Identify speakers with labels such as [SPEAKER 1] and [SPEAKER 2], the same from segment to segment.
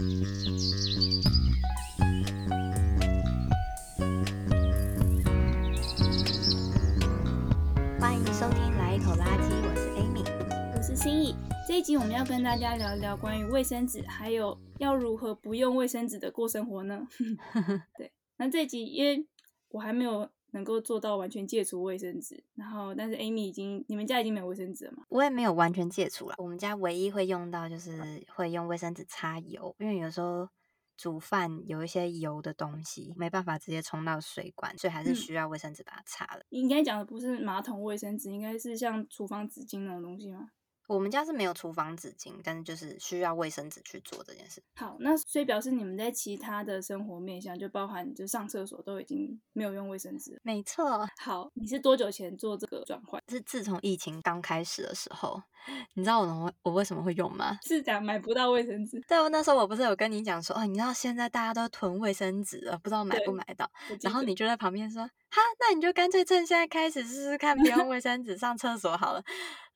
[SPEAKER 1] 欢迎收听《来一口垃圾》，我是 Amy，
[SPEAKER 2] 我是心意。这一集我们要跟大家聊一聊关于卫生纸，还有要如何不用卫生纸的过生活呢？对，那这一集因为我还没有。能够做到完全戒除卫生纸，然后但是 Amy 已经，你们家已经没有卫生纸了吗？
[SPEAKER 1] 我也没有完全戒除了，我们家唯一会用到就是会用卫生纸擦油，因为有时候煮饭有一些油的东西没办法直接冲到水管，所以还是需要卫生纸把它擦了。
[SPEAKER 2] 你应该讲的不是马桶卫生纸，应该是像厨房纸巾那种东西吗？
[SPEAKER 1] 我们家是没有厨房纸巾，但是就是需要卫生纸去做这件事。
[SPEAKER 2] 好，那所以表示你们在其他的生活面向，就包含就上厕所都已经没有用卫生纸。
[SPEAKER 1] 没错。
[SPEAKER 2] 好，你是多久前做这个转换？
[SPEAKER 1] 是自从疫情刚开始的时候。你知道我我为什么会用吗？
[SPEAKER 2] 是讲买不到卫生纸。
[SPEAKER 1] 对，我那时候我不是有跟你讲说，哦，你知道现在大家都囤卫生纸了，不知道买不买到。然后你就在旁边说，哈，那你就干脆趁现在开始试试看，不用卫生纸上厕所好了。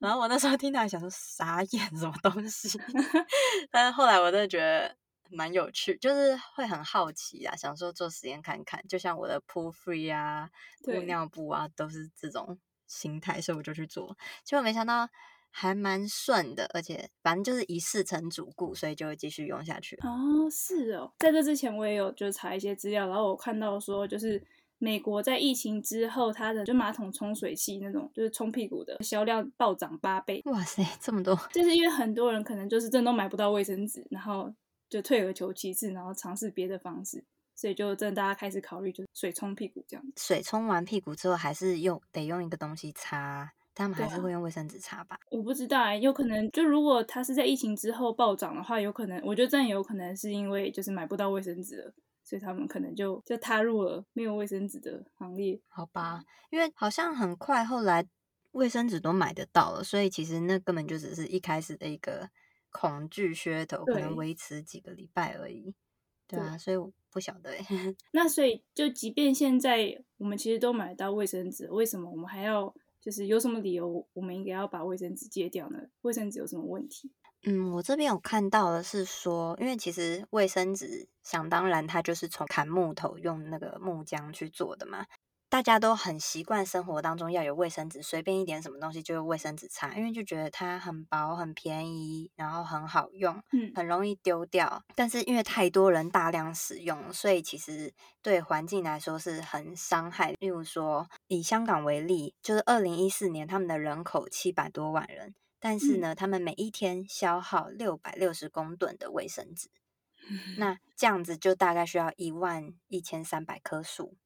[SPEAKER 1] 然后我那时候听到想说傻眼，什么东西？但是后来我真的觉得蛮有趣，就是会很好奇啊，想说做实验看看。就像我的 pull Free 啊，布尿布啊，都是这种心态，所以我就去做。结果没想到。还蛮顺的，而且反正就是一试成主顾，所以就会继续用下去。
[SPEAKER 2] 哦，是哦，在这之前我也有就查一些资料，然后我看到说，就是美国在疫情之后，它的就马桶冲水器那种就是冲屁股的销量暴涨八倍。
[SPEAKER 1] 哇塞，这么多！
[SPEAKER 2] 就是因为很多人可能就是真的都买不到卫生纸，然后就退而求其次，然后尝试别的方式，所以就真的大家开始考虑就是水冲屁股这样。
[SPEAKER 1] 水冲完屁股之后，还是用得用一个东西擦。他们还是会用卫生纸擦吧？
[SPEAKER 2] 我不知道哎、欸，有可能就如果它是在疫情之后暴涨的话，有可能，我觉得真的有可能是因为就是买不到卫生纸了，所以他们可能就就踏入了没有卫生纸的行列。
[SPEAKER 1] 好吧，因为好像很快后来卫生纸都买得到了，所以其实那根本就只是一开始的一个恐惧噱头，可能维持几个礼拜而已。对啊，所以我不晓得。
[SPEAKER 2] 那所以就即便现在我们其实都买得到卫生纸，为什么我们还要？就是有什么理由，我们应该要把卫生纸戒掉呢？卫生纸有什么问题？
[SPEAKER 1] 嗯，我这边有看到的是说，因为其实卫生纸想当然，它就是从砍木头用那个木浆去做的嘛。大家都很习惯生活当中要有卫生纸，随便一点什么东西就用卫生纸擦，因为就觉得它很薄、很便宜，然后很好用，嗯，很容易丢掉。但是因为太多人大量使用，所以其实对环境来说是很伤害。例如说，以香港为例，就是二零一四年他们的人口七百多万人，但是呢，他们每一天消耗六百六十公吨的卫生纸，那这样子就大概需要一万一千三百棵树。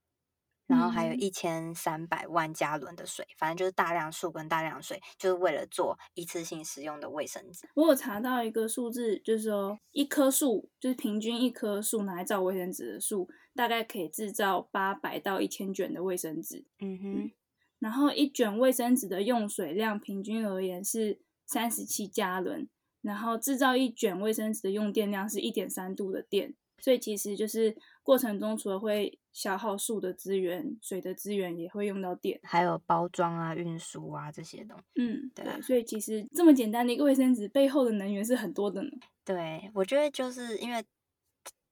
[SPEAKER 1] 然后还有一千三百万加仑的水，反正就是大量树跟大量水，就是为了做一次性使用的卫生纸。
[SPEAKER 2] 我有查到一个数字，就是说一棵树，就是平均一棵树拿来造卫生纸的树，大概可以制造八百到一千卷的卫生纸。嗯哼嗯。然后一卷卫生纸的用水量平均而言是三十七加仑，然后制造一卷卫生纸的用电量是一点三度的电，所以其实就是过程中除了会消耗树的资源，水的资源也会用到电，
[SPEAKER 1] 还有包装啊、运输啊这些东西。
[SPEAKER 2] 嗯，对，对，所以其实这么简单的一个卫生纸背后的能源是很多的呢。
[SPEAKER 1] 对，我觉得就是因为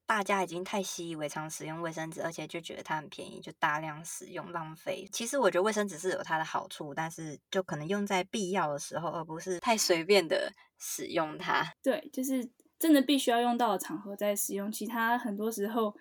[SPEAKER 1] 大家已经太习以为常使用卫生纸，而且就觉得它很便宜，就大量使用浪费。其实我觉得卫生纸是有它的好处，但是就可能用在必要的时候，而不是太随便的使用它。
[SPEAKER 2] 对，就是真的必须要用到的场合再使用，其他很多时候。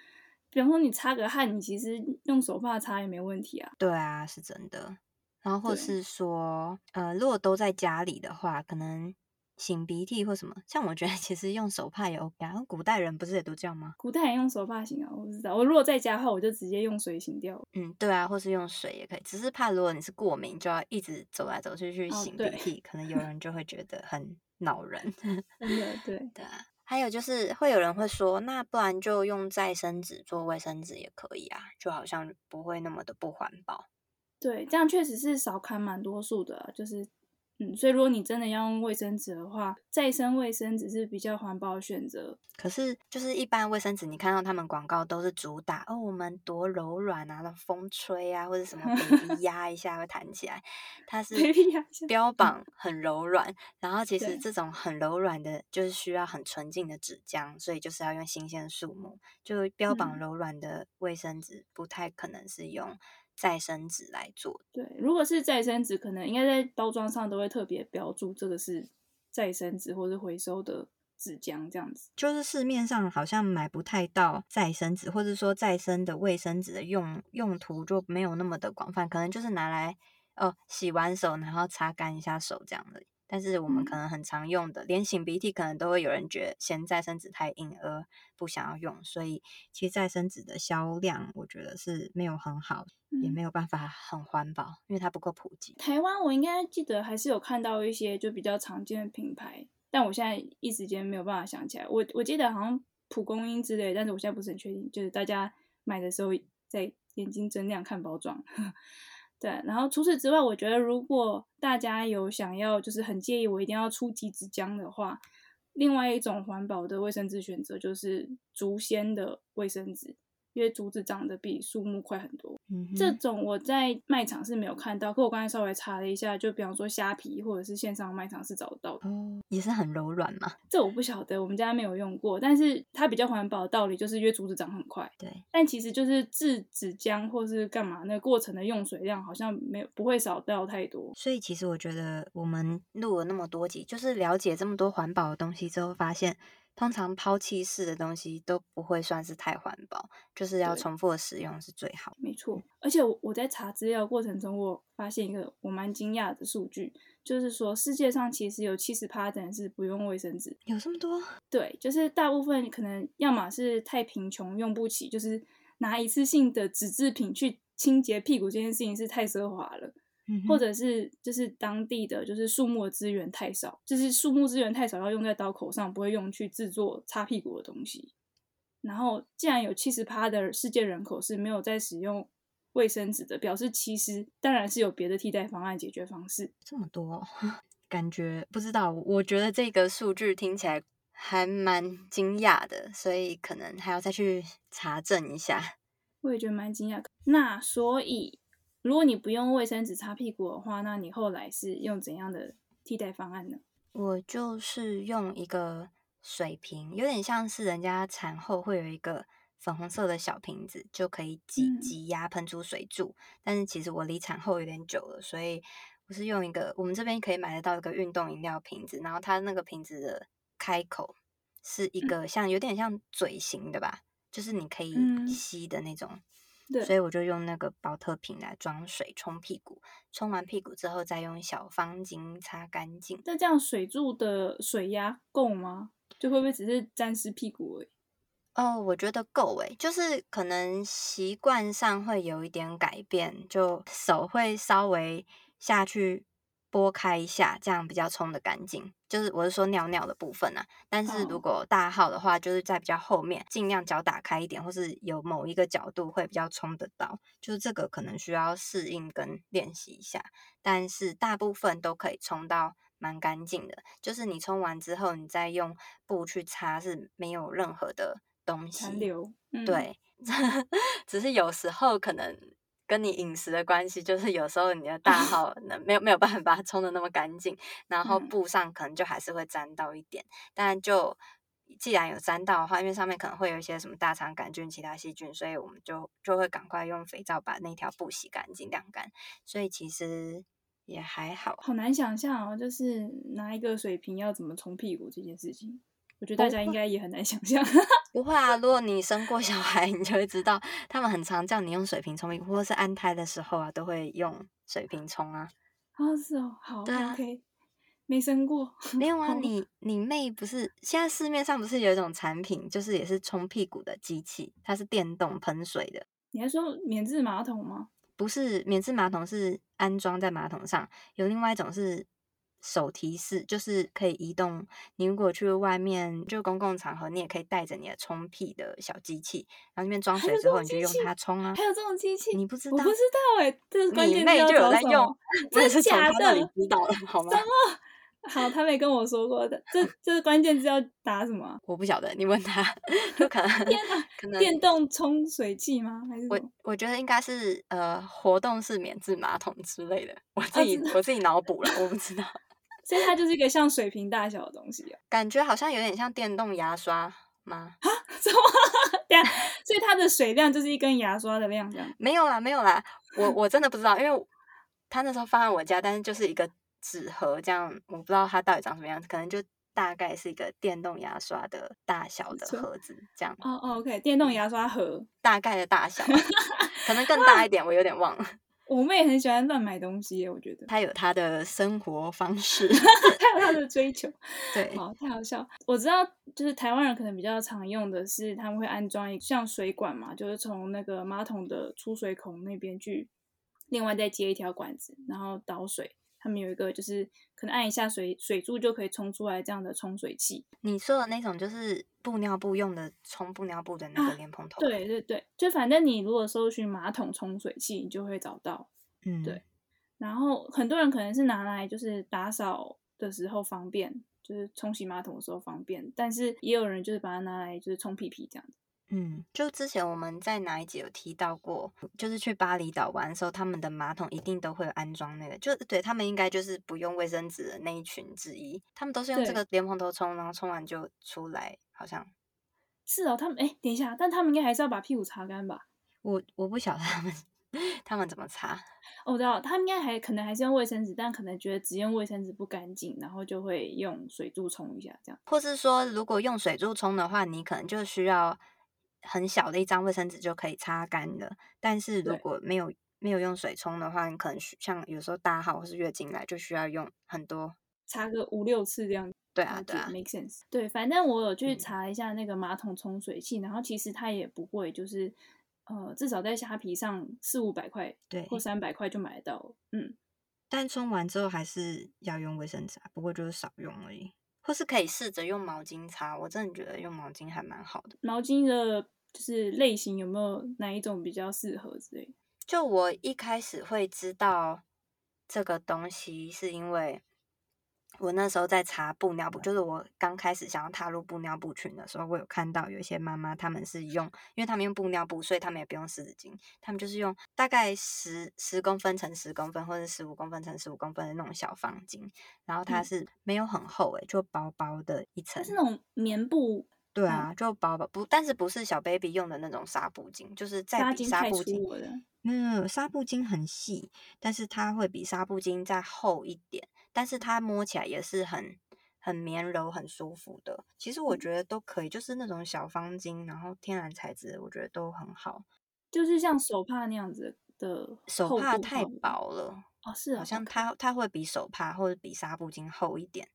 [SPEAKER 2] 比方说你擦个汗，你其实用手帕擦也没问题啊。
[SPEAKER 1] 对啊，是真的。然后或是说，呃，如果都在家里的话，可能擤鼻涕或什么，像我觉得其实用手帕也 OK 啊。古代人不是也都这样吗？
[SPEAKER 2] 古代人用手帕擤啊，我不知道。我如果在家的话，我就直接用水擤掉。
[SPEAKER 1] 嗯，对啊，或是用水也可以。只是怕如果你是过敏，就要一直走来走去去擤鼻涕，哦，可能有人就会觉得很恼人。
[SPEAKER 2] 真的，对
[SPEAKER 1] 对啊。还有就是会有人会说，那不然就用再生纸做卫生纸也可以啊，就好像不会那么的不环保。
[SPEAKER 2] 对，这样确实是少砍蛮多树的，就是嗯，所以如果你真的要用卫生纸的话，再生卫生纸是比较环保的选择。
[SPEAKER 1] 可是，就是一般卫生纸，你看到他们广告都是主打哦，我们多柔软啊，那风吹啊，或者什么 baby 压一下会弹起来，它是标榜很柔软。然后其实这种很柔软的，就是需要很纯净的纸浆，所以就是要用新鲜树木。就标榜柔软的卫生纸，不太可能是用。再生纸来做，
[SPEAKER 2] 对，如果是再生纸，可能应该在包装上都会特别标注这个是再生纸或是回收的纸浆这样子。
[SPEAKER 1] 就是市面上好像买不太到再生纸，或者说再生的卫生纸的用用途就没有那么的广泛，可能就是拿来哦洗完手然后擦干一下手这样的。但是我们可能很常用的，嗯、连擤鼻涕可能都会有人觉得嫌再生纸太硬而不想要用，所以其实再生纸的销量我觉得是没有很好，嗯、也没有办法很环保，因为它不够普及。
[SPEAKER 2] 台湾我应该记得还是有看到一些就比较常见的品牌，但我现在一时间没有办法想起来。我我记得好像蒲公英之类，但是我现在不是很确定，就是大家买的时候在眼睛睁亮看包装。对，然后除此之外，我觉得如果大家有想要，就是很介意我一定要出几支浆的话，另外一种环保的卫生纸选择就是竹纤的卫生纸。因为竹子长得比树木快很多，嗯、哼这种我在卖场是没有看到，可我刚才稍微查了一下，就比方说虾皮或者是线上卖场是找得到的。
[SPEAKER 1] 哦，也是很柔软嘛？
[SPEAKER 2] 这我不晓得，我们家没有用过，但是它比较环保的道理就是因为竹子长很快。
[SPEAKER 1] 对，
[SPEAKER 2] 但其实就是制纸浆或是干嘛，那个过程的用水量好像没有不会少掉太多。
[SPEAKER 1] 所以其实我觉得我们录了那么多集，就是了解这么多环保的东西之后，发现。通常抛弃式的东西都不会算是太环保，就是要重复的使用是最好。
[SPEAKER 2] 没错，而且我在查资料过程中，我发现一个我蛮惊讶的数据，就是说世界上其实有七十趴的人是不用卫生纸。
[SPEAKER 1] 有这么多？
[SPEAKER 2] 对，就是大部分可能要么是太贫穷用不起，就是拿一次性的纸制品去清洁屁股这件事情是太奢华了。或者是就是当地的就是树木的资源太少，就是树木资源太少要用在刀口上，不会用去制作擦屁股的东西。然后既然有七十趴的世界人口是没有在使用卫生纸的，表示其实当然是有别的替代方案解决方式。
[SPEAKER 1] 这么多，感觉不知道，我觉得这个数据听起来还蛮惊讶的，所以可能还要再去查证一下。
[SPEAKER 2] 我也觉得蛮惊讶。那所以。如果你不用卫生纸擦屁股的话，那你后来是用怎样的替代方案呢？
[SPEAKER 1] 我就是用一个水瓶，有点像是人家产后会有一个粉红色的小瓶子，就可以挤挤压喷出水柱。嗯、但是其实我离产后有点久了，所以我是用一个我们这边可以买得到一个运动饮料瓶子，然后它那个瓶子的开口是一个像有点像嘴型的吧，就是你可以吸的那种。嗯对所以我就用那个保特瓶来装水冲屁股，冲完屁股之后再用小方巾擦干净。
[SPEAKER 2] 那这样水柱的水压够吗？就会不会只是沾湿屁股而已？
[SPEAKER 1] 哦，我觉得够诶，就是可能习惯上会有一点改变，就手会稍微下去。拨开一下，这样比较冲得干净。就是我是说尿尿的部分啊，但是如果大号的话，就是在比较后面，尽量脚打开一点，或是有某一个角度会比较冲得到。就是这个可能需要适应跟练习一下，但是大部分都可以冲到蛮干净的。就是你冲完之后，你再用布去擦，是没有任何的东西残
[SPEAKER 2] 留。嗯、
[SPEAKER 1] 对，只是有时候可能。跟你饮食的关系，就是有时候你的大号 呢没有没有办法把它冲的那么干净，然后布上可能就还是会沾到一点。嗯、但就既然有沾到的话，因为上面可能会有一些什么大肠杆菌、其他细菌，所以我们就就会赶快用肥皂把那条布洗干净、晾干。所以其实也还好。
[SPEAKER 2] 好难想象哦，就是拿一个水瓶要怎么冲屁股这件事情。我觉得大家应该也很难想象。
[SPEAKER 1] 不会啊，如果你生过小孩，你就会知道，他们很常叫你用水瓶冲屁股，或者是安胎的时候啊，都会用水瓶冲啊。
[SPEAKER 2] 啊，是哦，好，
[SPEAKER 1] 对啊
[SPEAKER 2] ，OK，没生过。
[SPEAKER 1] 没有啊，你你妹不是现在市面上不是有一种产品，就是也是冲屁股的机器，它是电动喷水的。
[SPEAKER 2] 你还说免治马桶吗？
[SPEAKER 1] 不是，免治马桶是安装在马桶上，有另外一种是。手提式，就是可以移动。你如果去外面就公共场合，你也可以带着你的冲屁的小机器，然后里面装水之后，你就用它冲啊。
[SPEAKER 2] 还有这种机器？
[SPEAKER 1] 你不知道？
[SPEAKER 2] 我不知道哎、欸，这是关键。
[SPEAKER 1] 你妹就有在用，
[SPEAKER 2] 真的假的？
[SPEAKER 1] 你知道了好吗？
[SPEAKER 2] 好，他没跟我说过的。这这个关键字要打什么？
[SPEAKER 1] 我不晓得，你问他。就可能
[SPEAKER 2] 天哪，可能电动冲水器吗？还是
[SPEAKER 1] 我我觉得应该是呃活动式免治马桶之类的。我自己、啊、我自己脑补了，我不知道。
[SPEAKER 2] 所以它就是一个像水瓶大小的东西啊，
[SPEAKER 1] 感觉好像有点像电动牙刷吗？
[SPEAKER 2] 啊？什么？对啊，所以它的水量就是一根牙刷的量这样？
[SPEAKER 1] 没有啦，没有啦，我我真的不知道，因为他那时候放在我家，但是就是一个。纸盒这样，我不知道它到底长什么样子，可能就大概是一个电动牙刷的大小的盒子这样。
[SPEAKER 2] 哦哦，OK，电动牙刷盒
[SPEAKER 1] 大概的大小，可能更大一点，我有点忘了。
[SPEAKER 2] 我妹很喜欢乱买东西，我觉得
[SPEAKER 1] 她有她的生活方式，
[SPEAKER 2] 她有她的追求。
[SPEAKER 1] 对，
[SPEAKER 2] 好，太好笑。我知道，就是台湾人可能比较常用的是，他们会安装一像水管嘛，就是从那个马桶的出水孔那边去，另外再接一条管子，然后导水。他们有一个，就是可能按一下水水柱就可以冲出来这样的冲水器。
[SPEAKER 1] 你说的那种就是布尿布用的冲布尿布的那个莲蓬头。
[SPEAKER 2] 啊。对对对，就反正你如果搜寻马桶冲水器，你就会找到。
[SPEAKER 1] 嗯，
[SPEAKER 2] 对。然后很多人可能是拿来就是打扫的时候方便，就是冲洗马桶的时候方便，但是也有人就是把它拿来就是冲屁屁这样子。
[SPEAKER 1] 嗯，就之前我们在哪一集有提到过，就是去巴厘岛玩的时候，他们的马桶一定都会有安装那个，就对他们应该就是不用卫生纸的那一群之一，他们都是用这个莲蓬头冲，然后冲完就出来，好像
[SPEAKER 2] 是哦。他们哎，等一下，但他们应该还是要把屁股擦干吧？
[SPEAKER 1] 我我不晓得他们他们怎么擦。
[SPEAKER 2] 哦，我知道，他们应该还可能还是用卫生纸，但可能觉得只用卫生纸不干净，然后就会用水柱冲一下这样。
[SPEAKER 1] 或是说，如果用水柱冲的话，你可能就需要。很小的一张卫生纸就可以擦干了，但是如果没有没有用水冲的话，你可能像有时候大号或是月经来就需要用很多，
[SPEAKER 2] 擦个五六次这样。
[SPEAKER 1] 对啊，对啊
[SPEAKER 2] ，make sense。对，反正我有去查一下那个马桶冲水器，嗯、然后其实它也不贵，就是呃至少在虾皮上四五百块，对，或三百块就买得到。嗯，
[SPEAKER 1] 但冲完之后还是要用卫生纸啊，不过就是少用而已，或是可以试着用毛巾擦。我真的觉得用毛巾还蛮好的，
[SPEAKER 2] 毛巾的。就是类型有没有哪一种比较适合之类？
[SPEAKER 1] 就我一开始会知道这个东西，是因为我那时候在查布尿布，就是我刚开始想要踏入布尿布群的时候，我有看到有一些妈妈他们是用，因为他们用布尿布，所以他们也不用湿纸巾，他们就是用大概十十公分乘十公分或者十五公分乘十五公分的那种小方巾，然后它是没有很厚诶、欸，就薄薄的一层，
[SPEAKER 2] 是那种棉布。
[SPEAKER 1] 对啊，就薄薄不，但是不是小 baby 用的那种纱布巾，就是再比纱布巾，没有，纱布巾很细，但是它会比纱布巾再厚一点，但是它摸起来也是很很绵柔、很舒服的。其实我觉得都可以，就是那种小方巾，然后天然材质，我觉得都很好。
[SPEAKER 2] 就是像手帕那样子的，
[SPEAKER 1] 手帕太薄了
[SPEAKER 2] 哦，是，
[SPEAKER 1] 好像它它会比手帕或者比纱布巾厚一点。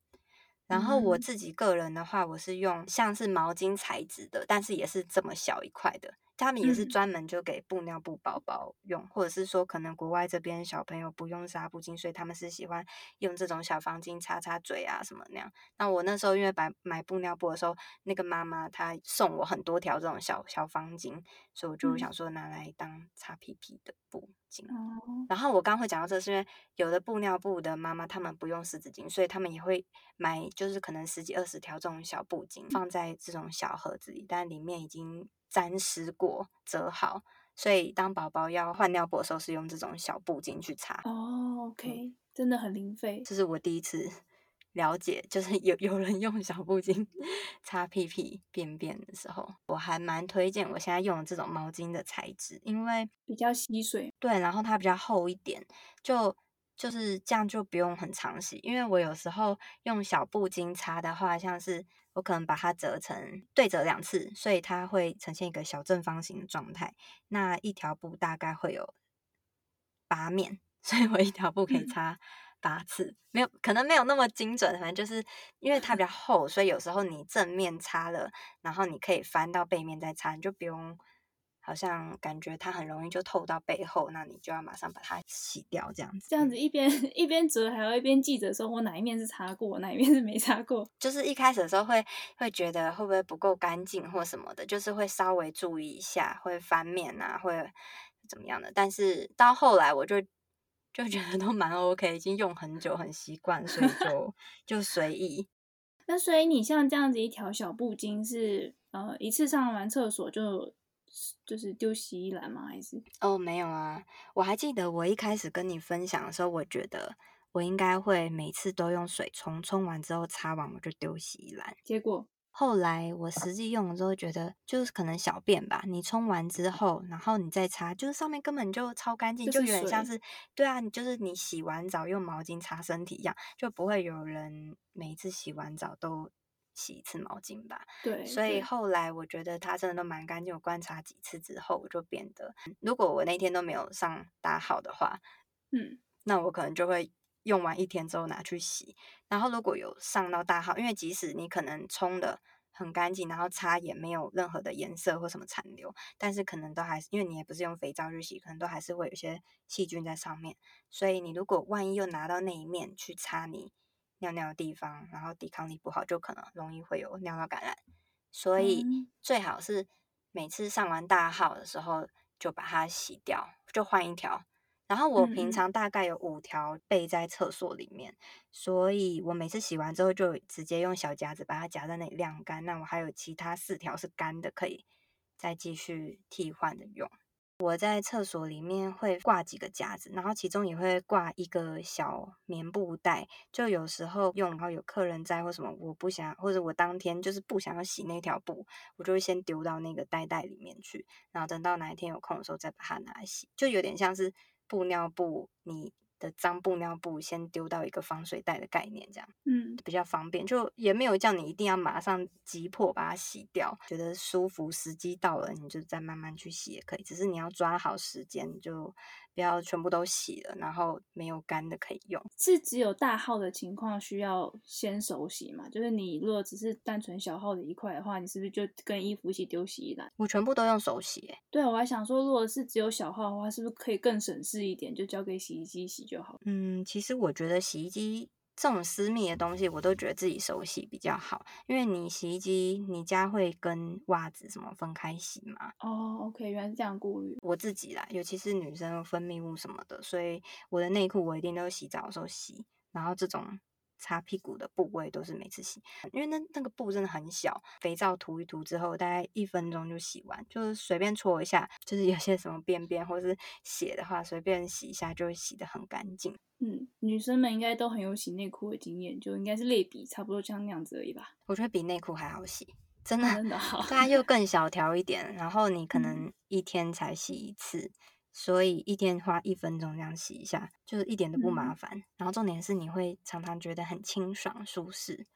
[SPEAKER 1] 然后我自己个人的话，我是用像是毛巾材质的，但是也是这么小一块的。他们也是专门就给布尿布宝宝用，或者是说可能国外这边小朋友不用纱布巾，所以他们是喜欢用这种小方巾擦擦嘴啊什么那样。那我那时候因为买买布尿布的时候，那个妈妈她送我很多条这种小小方巾，所以我就想说拿来当擦屁屁的布巾。
[SPEAKER 2] 嗯、
[SPEAKER 1] 然后我刚会讲到这是因为有的布尿布的妈妈他们不用湿纸巾，所以他们也会买就是可能十几二十条这种小布巾放在这种小盒子里，但里面已经。沾湿过，折好，所以当宝宝要换尿布的时候，是用这种小布巾去擦。
[SPEAKER 2] 哦，OK，嗯，真的很零费。
[SPEAKER 1] 这是我第一次了解，就是 有有人用小布巾 擦屁屁便便的时候，我还蛮推荐我现在用的这种毛巾的材质，因为
[SPEAKER 2] 比较吸水。
[SPEAKER 1] 对，然后它比较厚一点，就。就是这样，就不用很常洗，因为我有时候用小布巾擦的话，像是我可能把它折成对折两次，所以它会呈现一个小正方形的状态。那一条布大概会有八面，所以我一条布可以擦八次，没有可能没有那么精准，反正就是因为它比较 厚，所以有时候你正面擦了，然后你可以翻到背面再擦，你就不用好像感觉它很容易就透到背后，那你就要马上把它洗掉，这样子。
[SPEAKER 2] 这样子一边 一边折，还要一边记着说，我哪一面是擦过，哪一面是没擦过。
[SPEAKER 1] 就是一开始的时候会会觉得会不会不够干净或什么的，就是会稍微注意一下，会翻面啊，会怎么样的。但是到后来我就就觉得都蛮 OK，已经用很久很习惯，所以就 就随意。
[SPEAKER 2] 那所以你像这样子一条小布巾是呃一次上完厕所就。就是丢洗衣篮吗？还是？
[SPEAKER 1] 哦，没有啊，我还记得我一开始跟你分享的时候，我觉得我应该会每次都用水冲，冲完之后擦完我就丢洗衣篮。
[SPEAKER 2] 结果
[SPEAKER 1] 后来我实际用了之后，觉得就是可能小便吧，你冲完之后，然后你再擦，就是上面根本就超干净，就有点像是，对啊，你就是你洗完澡用毛巾擦身体一样，就不会有人每一次洗完澡都。洗一次毛巾吧，
[SPEAKER 2] 对，
[SPEAKER 1] 所以后来我觉得它真的都蛮干净。我观察几次之后，我就变得，如果我那天都没有上大号的话，
[SPEAKER 2] 嗯，
[SPEAKER 1] 那我可能就会用完一天之后拿去洗。然后如果有上到大号，因为即使你可能冲的很干净，然后擦也没有任何的颜色或什么残留，但是可能都还是因为你也不是用肥皂去洗，可能都还是会有些细菌在上面。所以你如果万一又拿到那一面去擦你。尿尿的地方，然后抵抗力不好，就可能容易会有尿道感染，所以最好是每次上完大号的时候就把它洗掉，就换一条。然后我平常大概有五条备在厕所里面，所以我每次洗完之后就直接用小夹子把它夹在那里晾干。那我还有其他四条是干的，可以再继续替换的用。我在厕所里面会挂几个夹子，然后其中也会挂一个小棉布袋，就有时候用，然后有客人在或什么，我不想或者我当天就是不想要洗那条布，我就会先丢到那个袋袋里面去，然后等到哪一天有空的时候再把它拿来洗，就有点像是布尿布你。的脏布尿布先丢到一个防水袋的概念，这样，
[SPEAKER 2] 嗯，
[SPEAKER 1] 比较方便，就也没有叫你一定要马上急迫把它洗掉，觉得舒服，时机到了你就再慢慢去洗也可以，只是你要抓好时间，就不要全部都洗了，然后没有干的可以用。
[SPEAKER 2] 是只有大号的情况需要先手洗嘛？就是你如果只是单纯小号的一块的话，你是不是就跟衣服一起丢洗衣篮？
[SPEAKER 1] 我全部都用手洗欸。
[SPEAKER 2] 对，我还想说，如果是只有小号的话，是不是可以更省事一点，就交给洗衣机洗？就好。
[SPEAKER 1] 嗯，其实我觉得洗衣机这种私密的东西，我都觉得自己手洗比较好，因为你洗衣机，你家会跟袜子什么分开洗嘛。
[SPEAKER 2] 哦，OK，原来是这样顾虑。
[SPEAKER 1] 我自己啦，尤其是女生分泌物什么的，所以我的内裤我一定都洗澡的时候洗，然后这种。擦屁股的部位都是每次洗，因为那那个布真的很小，肥皂涂一涂之后，大概一分钟就洗完，就是随便搓一下，就是有些什么便便或是血的话，随便洗一下就会洗得很干净。
[SPEAKER 2] 嗯，女生们应该都很有洗内裤的经验，就应该是类比差不多像那样子而已吧？
[SPEAKER 1] 我觉得比内裤还好洗，真的，
[SPEAKER 2] 真的好，
[SPEAKER 1] 它又更小条一点，然后你可能一天才洗一次。嗯所以一天花一分钟这样洗一下，就是一点都不麻烦。嗯、然后重点是你会常常觉得很清爽舒适。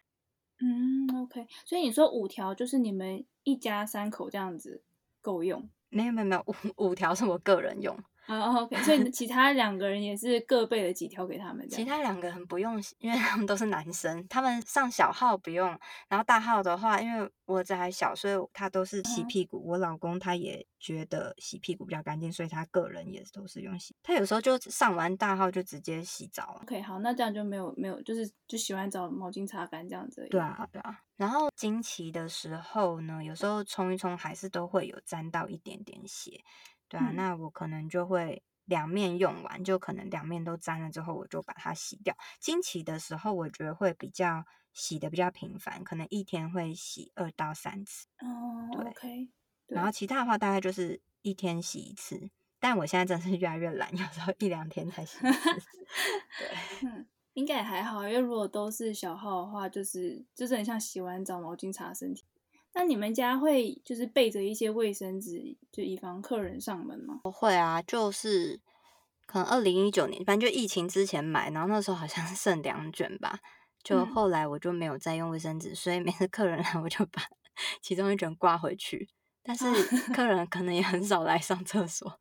[SPEAKER 2] 嗯，OK。所以你说五条就是你们一家三口这样子够用？
[SPEAKER 1] 没有没有没有，五五条是我个人用。
[SPEAKER 2] 啊、oh，OK，所以其他两个人也是各备了几条给他们。
[SPEAKER 1] 其他两个人不用，因为他们都是男生，他们上小号不用。然后大号的话，因为我儿子还小，所以他都是洗屁股。Uh -huh. 我老公他也觉得洗屁股比较干净，所以他个人也都是用洗。他有时候就上完大号就直接洗澡。
[SPEAKER 2] OK，好，那这样就没有没有，就是就洗完澡毛巾擦干这样子。
[SPEAKER 1] 对啊，对啊。然后经期的时候呢，有时候冲一冲还是都会有沾到一点点血。对啊，那我可能就会两面用完，就可能两面都沾了之后，我就把它洗掉。经期的时候，我觉得会比较洗的比较频繁，可能一天会洗二到三次。
[SPEAKER 2] 哦，对，OK。
[SPEAKER 1] 然后其他的话，大概就是一天洗一次。但我现在真的是越来越懒，有时候一两天才洗一次。对，
[SPEAKER 2] 嗯，应该也还好，因为如果都是小号的话，就是就是很像洗完澡毛巾擦身体。那你们家会就是备着一些卫生纸，就以防客人上门吗？
[SPEAKER 1] 不会啊，就是可能二零一九年，反正就疫情之前买，然后那时候好像 剩两卷吧，就后来我就没有再用卫生纸，嗯，所以每次客人来我就把 其中一卷挂回去。但是客人 可能也很少来上厕所，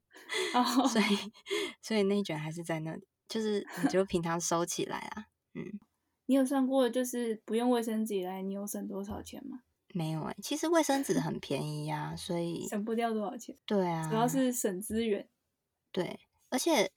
[SPEAKER 1] 所以所以那一卷还是在那里，就是你就平常收起来啊。嗯，
[SPEAKER 2] 你有算过就是不用卫生纸来，你有省多少钱吗？
[SPEAKER 1] 没有哎、欸，其实卫生纸很便宜呀、啊，所以
[SPEAKER 2] 省不掉多少钱。
[SPEAKER 1] 对啊，
[SPEAKER 2] 主要是省资源。
[SPEAKER 1] 对，而且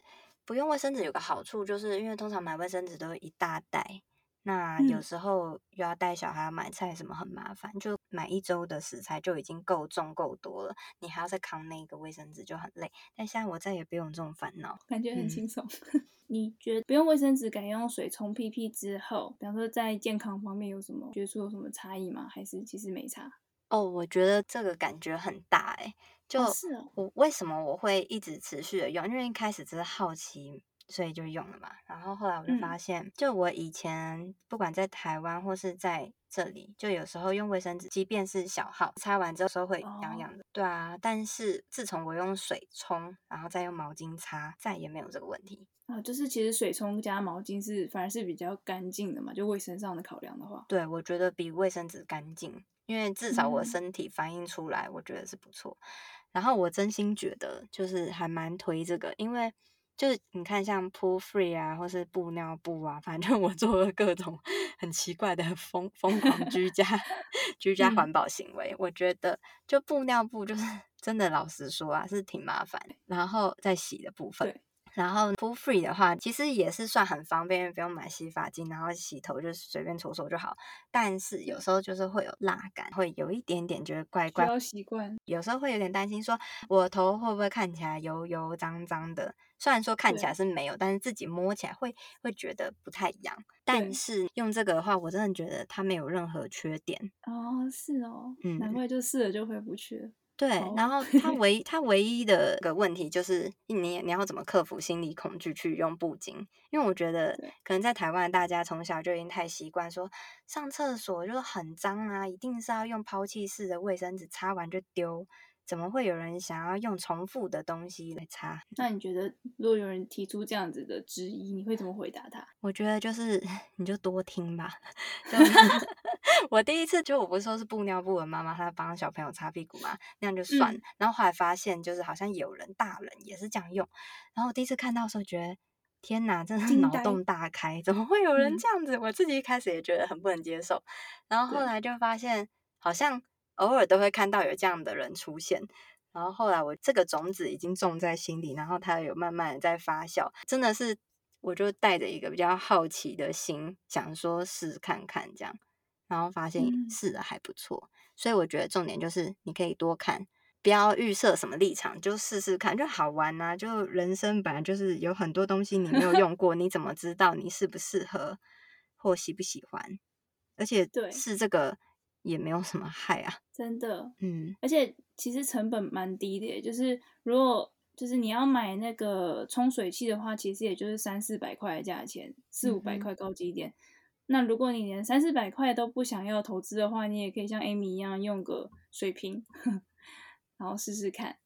[SPEAKER 1] 不用卫生纸有个好处，就是因为通常买卫生纸都一大袋。那有时候又要带小孩买菜什么很麻烦，嗯、就买一周的食材就已经够重够多了，你还要再扛那个卫生纸就很累。但现在我再也不用这种烦恼，
[SPEAKER 2] 感觉很轻松。嗯、你觉得不用卫生纸改用水冲屁屁之后，比方说在健康方面有什么觉得说有什么差异吗？还是其实没差？
[SPEAKER 1] 哦，我觉得这个感觉很大哎、欸，就是我为什么我会一直持续的用？因为一开始只是好奇。所以就用了嘛，然后后来我就发现，嗯、就我以前不管在台湾或是在这里，就有时候用卫生纸，即便是小号，擦完之后会痒痒的，哦、对啊。但是自从我用水冲，然后再用毛巾擦，再也没有这个问题
[SPEAKER 2] 啊。就是其实水冲加毛巾是反而是比较干净的嘛，就卫生上的考量的话，
[SPEAKER 1] 对，我觉得比卫生纸干净，因为至少我身体反映出来，我觉得是不错。嗯、然后我真心觉得就是还蛮推这个，因为。就是你看，像 Poo Free 啊，或是布尿布啊，反正我做了各种很奇怪的疯疯狂居家 居家环保行为。嗯、我觉得就布尿布就是 真的，老实说啊，是挺麻烦。然后再洗的部分。然后 Poo Free 的话，其实也是算很方便，不用买洗发精，然后洗头就随便搓搓就好。但是有时候就是会有蜡感，会有一点点觉得怪怪。
[SPEAKER 2] 需要习惯。
[SPEAKER 1] 有时候会有点担心，说我头会不会看起来油油脏脏的？虽然说看起来是没有，但是自己摸起来会会觉得不太一样。但是用这个的话，我真的觉得它没有任何缺点。
[SPEAKER 2] 哦，是哦，嗯，难怪就试了就回不去了。
[SPEAKER 1] 对，然后它唯它唯一的个问题就是你你要怎么克服心理恐惧去用布巾？因为我觉得可能在台湾大家从小就已经太习惯说上厕所就是很脏啊，一定是要用抛弃式的卫生纸擦完就丢。怎么会有人想要用重复的东西来擦？
[SPEAKER 2] 那你觉得，如果有人提出这样子的质疑，你会怎么回答他？
[SPEAKER 1] 我觉得就是 你就多听吧。就 我第一次就我不是说是布尿布的妈妈，她帮小朋友擦屁股嘛，那样就算。嗯、然后后来发现，就是好像有人大人也是这样用。然后我第一次看到的时候，觉得天哪，真的是脑洞大开，怎么会有人这样子？嗯、我自己一开始也觉得很不能接受。然后后来就发现，好像。偶尔都会看到有这样的人出现，然后后来我这个种子已经种在心里，然后它有慢慢的在发酵，真的是我就带着一个比较好奇的心，想说试试看看这样，然后发现试的还不错，嗯、所以我觉得重点就是你可以多看，不要预设什么立场，就试试看就好玩呐、啊，就人生本来就是有很多东西你没有用过，你怎么知道你适不适合或喜不喜欢？而且 是这个。也没有什么害啊，
[SPEAKER 2] 真的，
[SPEAKER 1] 嗯，
[SPEAKER 2] 而且其实成本蛮低的，就是如果就是你要买那个冲水器的话，其实也就是三四百块的价钱，四五百块高级一点。嗯、那如果你连三四百块都不想要投资的话，你也可以像 Amy 一样用个水瓶，然后试试看。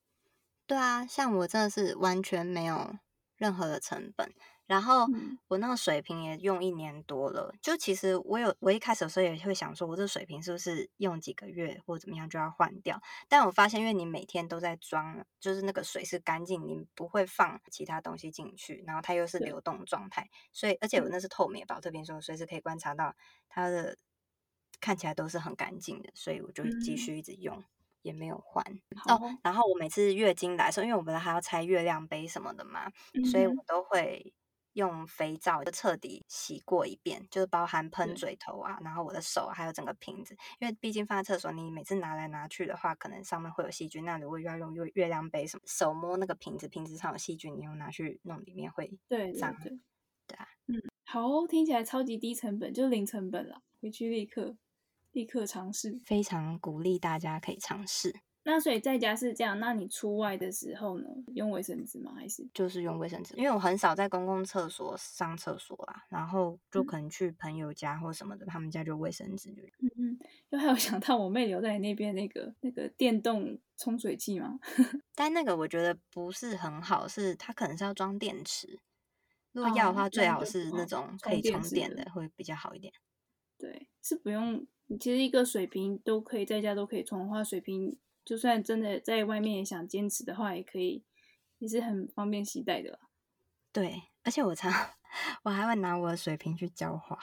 [SPEAKER 1] 对啊，像我真的是完全没有任何的成本。然后我那个水瓶也用一年多了，就其实我有我一开始的时候也会想说，我这个水瓶是不是用几个月或怎么样就要换掉？但我发现，因为你每天都在装，就是那个水是干净，你不会放其他东西进去，然后它又是流动状态，所以而且我那是透明保特瓶，说随时可以观察到它的看起来都是很干净的，所以我就继续一直用，嗯、也没有换。哦，然后我每次月经来的时候，因为我们还要拆月亮杯什么的嘛，嗯、所以我都会。用肥皂就彻底洗过一遍，就是包含喷嘴头啊，然后我的手还有整个瓶子，因为毕竟放在厕所，你每次拿来拿去的话，可能上面会有细菌。那如果要用月月亮杯什么，手摸那个瓶子，瓶子上有细菌，你又拿去弄里面会脏。对啊，
[SPEAKER 2] 嗯，好哦，听起来超级低成本，就零成本了，回去立刻立刻尝试，
[SPEAKER 1] 非常鼓励大家可以尝试。
[SPEAKER 2] 那所以在家是这样，那你出外的时候呢？用卫生纸吗？还是
[SPEAKER 1] 就是用卫生纸？因为我很少在公共厕所上厕所啦，然后就可能去朋友家或什么的，嗯、他们家就卫生纸。
[SPEAKER 2] 嗯嗯，又还有想到我妹留在那边那个那个电动冲水器吗？
[SPEAKER 1] 但那个我觉得不是很好，是它可能是要装电池。如果要的话，最好是那种可以充电的，会比较好一点。
[SPEAKER 2] 对，是不用。你其实一个水瓶都可以在家都可以充的话，水瓶。就算真的在外面也想坚持的话，也可以，也是很方便携带的。
[SPEAKER 1] 对，而且我常 我还会拿我的水瓶去浇花。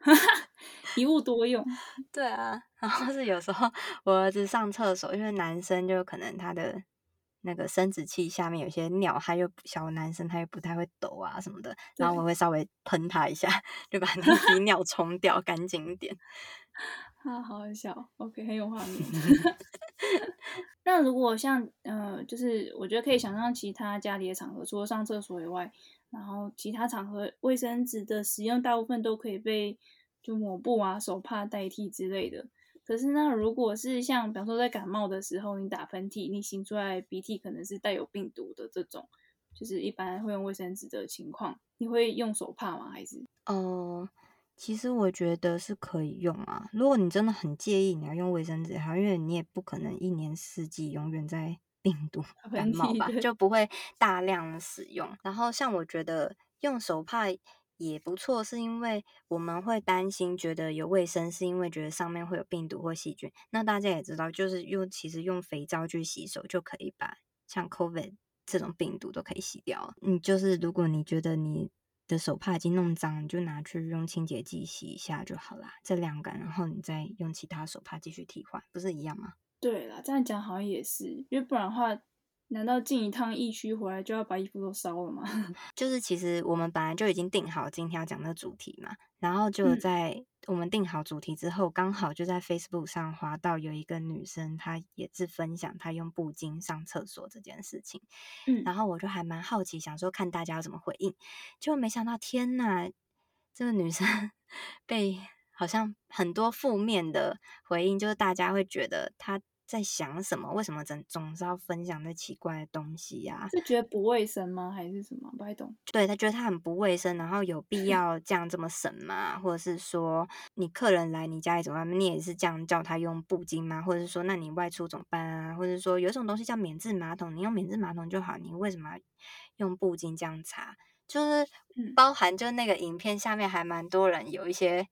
[SPEAKER 2] 一物多用。
[SPEAKER 1] 对啊，然后是有时候我儿子上厕所，因为男生就可能他的那个生殖器下面有些尿，他又小男生他又不太会抖啊什么的，然后我会稍微喷他一下，就把那滴尿冲掉干净一点。
[SPEAKER 2] 啊，好好笑，OK，很有画面。那如果像呃，就是我觉得可以想象其他家里的场合，除了上厕所以外，然后其他场合卫生纸的使用大部分都可以被就抹布啊、手帕代替之类的。可是那如果是像比方说在感冒的时候，你打喷嚏，你擤出来鼻涕可能是带有病毒的这种，就是一般会用卫生纸的情况，你会用手帕吗？还是？
[SPEAKER 1] 哦。其实我觉得是可以用啊，如果你真的很介意，你要用卫生纸哈，因为你也不可能一年四季永远在 病毒感冒吧，就不会大量的使用。然后像我觉得用手帕也不错，是因为我们会担心觉得有卫生，是因为觉得上面会有病毒或细菌。那大家也知道，就是用其实用肥皂去洗手就可以把像 COVID 这种病毒都可以洗掉。你就是如果你觉得你的手帕已经弄脏，你就拿去用清洁剂洗一下就好啦，再晾干，然后你再用其他手帕继续替换，不是一样吗？
[SPEAKER 2] 对啦，这样讲好像也是，因为不然的话。难道进一趟疫区回来就要把衣服都烧了吗？
[SPEAKER 1] 就是其实我们本来就已经定好今天要讲的主题嘛，然后就在我们定好主题之后，刚、嗯、好就在 Facebook 上滑到有一个女生，她也是分享她用布巾上厕所这件事情。嗯，然后我就还蛮好奇，想说看大家要怎么回应，就没想到天呐，这个女生 被好像很多负面的回应，就是大家会觉得她。在想什么？为什么总总是要分享那奇怪的东西呀、啊？
[SPEAKER 2] 是觉得不卫生吗？还是什么？不太懂。
[SPEAKER 1] 对，他觉得他很不卫生，然后有必 要这样这么省吗？或者是说，你客人来你家里怎么办？你也是这样叫他用布巾吗？或者是说，那你外出怎么办啊？或者是说，有一种东西叫免治马桶，你用免治马桶就好，你为什么要用布巾这样擦？就是包含就那个影片下面还蛮多人有一些。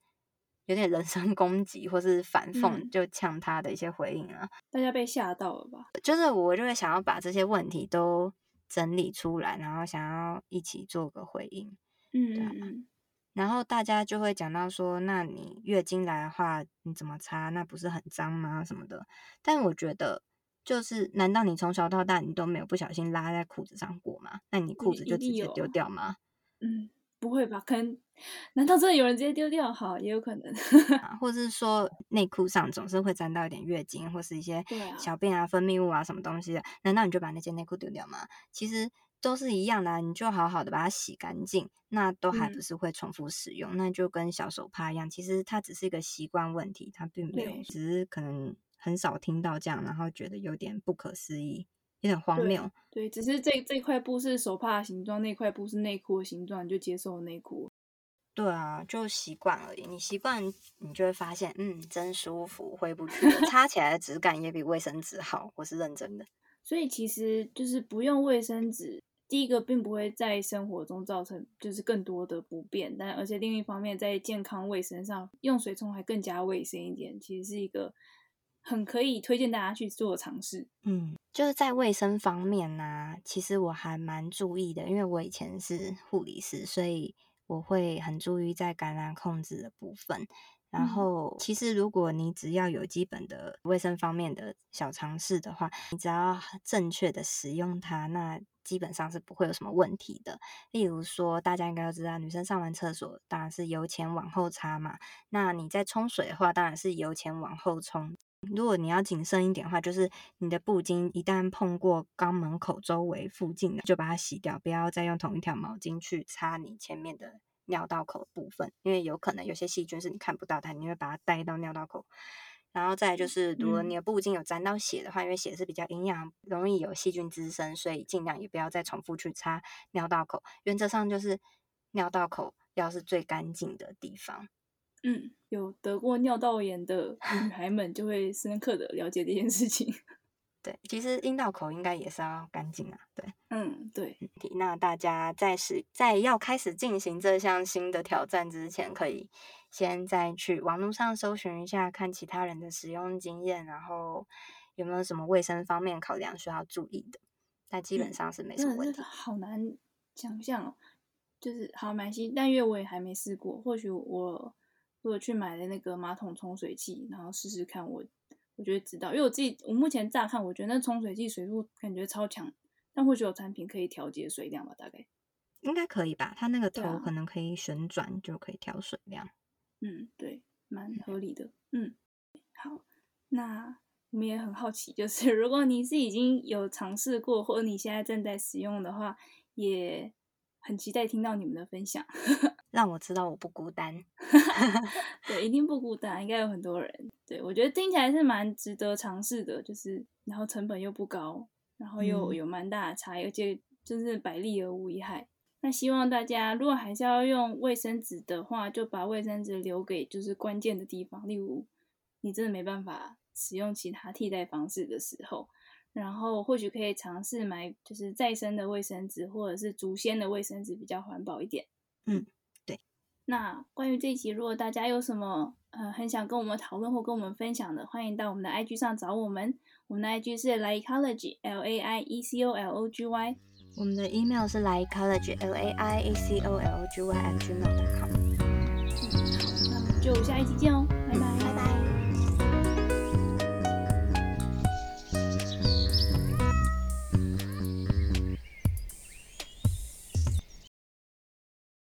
[SPEAKER 1] 有点人身攻击或是反讽，就呛他的一些回应啊、嗯，
[SPEAKER 2] 大家被吓到了吧？
[SPEAKER 1] 就是我就会想要把这些问题都整理出来，然后想要一起做个回应，嗯，对啊。然后大家就会讲到说，那你月经来的话，你怎么擦？那不是很脏吗？什么的？但我觉得，就是难道你从小到大你都没有不小心拉在裤子上过吗？那你裤子就直接丢掉吗？
[SPEAKER 2] 嗯。不会吧？可能？难道真的有人直接丢掉？好，也有可能。
[SPEAKER 1] 啊、或者是说内裤上总是会沾到一点月经或是一些小便啊、啊分泌物啊什么东西的？难道你就把那件内裤丢掉吗？其实都是一样的、啊，你就好好的把它洗干净，那都还不是会重复使用、嗯？那就跟小手帕一样，其实它只是一个习惯问题，它并没有，只是可能很少听到这样，然后觉得有点不可思议。有点荒谬，
[SPEAKER 2] 对，只是这这块布是手帕的形状，那块布是内裤的形状，你就接受内裤。
[SPEAKER 1] 对啊，就习惯而已。你习惯，你就会发现，嗯，真舒服，挥不去了。擦起来的质感也比卫生纸好，我是认真的。
[SPEAKER 2] 所以其实就是不用卫生纸，第一个并不会在生活中造成就是更多的不便，但而且另一方面在健康卫生上，用水冲还更加卫生一点，其实是一个。很可以推荐大家去做尝试。
[SPEAKER 1] 嗯，就是在卫生方面呢、啊，其实我还蛮注意的，因为我以前是护理师，所以我会很注意在感染控制的部分。然后，其实如果你只要有基本的卫生方面的小尝试的话，你只要正确的使用它，那基本上是不会有什么问题的。例如说，大家应该都知道，女生上完厕所当然是由前往后擦嘛。那你在冲水的话，当然是由前往后冲。如果你要谨慎一点的话，就是你的布巾一旦碰过肛门口周围附近的，就把它洗掉，不要再用同一条毛巾去擦你前面的尿道口的部分，因为有可能有些细菌是你看不到它，你会把它带到尿道口。然后再来就是，如果你的布巾有沾到血的话，因为血是比较营养，容易有细菌滋生，所以尽量也不要再重复去擦尿道口。原则上就是尿道口要是最干净的地方。
[SPEAKER 2] 嗯，有得过尿道炎的女孩们就会深刻的了解这件事情。
[SPEAKER 1] 对，其实阴道口应该也是要干净啊。对，
[SPEAKER 2] 嗯，对。
[SPEAKER 1] 那大家在使在要开始进行这项新的挑战之前，可以先再去网络上搜寻一下，看其他人的使用经验，然后有没有什么卫生方面考量需要注意的。但基本上是没什么问题。
[SPEAKER 2] 嗯，好难想象哦，就是好蛮新，但因为我也还没试过，或许我。我去买了那个马桶冲水器，然后试试看我，我我觉得知道，因为我自己我目前乍看，我觉得那冲水器水柱感觉超强，但或许有产品可以调节水量吧，大概
[SPEAKER 1] 应该可以吧？它那个头可能可以旋转，就可以调水量。
[SPEAKER 2] 嗯，对，蛮合理的。嗯，好，那我们也很好奇，就是如果你是已经有尝试过，或者你现在正在使用的话，也很期待听到你们的分享，
[SPEAKER 1] 让我知道我不孤单。
[SPEAKER 2] 对，一定不孤单，应该有很多人。对，我觉得听起来是蛮值得尝试的，就是然后成本又不高，然后又有蛮大的差异，而且就是百利而无一害。那希望大家如果还是要用卫生纸的话，就把卫生纸留给就是关键的地方，例如你真的没办法使用其他替代方式的时候，然后或许可以尝试买就是再生的卫生纸或者是竹纤的卫生纸，比较环保一点。
[SPEAKER 1] 嗯，对。
[SPEAKER 2] 那关于这一集，如果大家有什么呃很想跟我们讨论或跟我们分享的，欢迎到我们的 IG 上找我们。我们的 IG 是 Laiecology，L A I E C O L O G Y。
[SPEAKER 1] 我们的 email 是 laiecology，L A I A C O L O G Y at gmail.com。
[SPEAKER 2] 嗯，好，那我们就下一期见哦，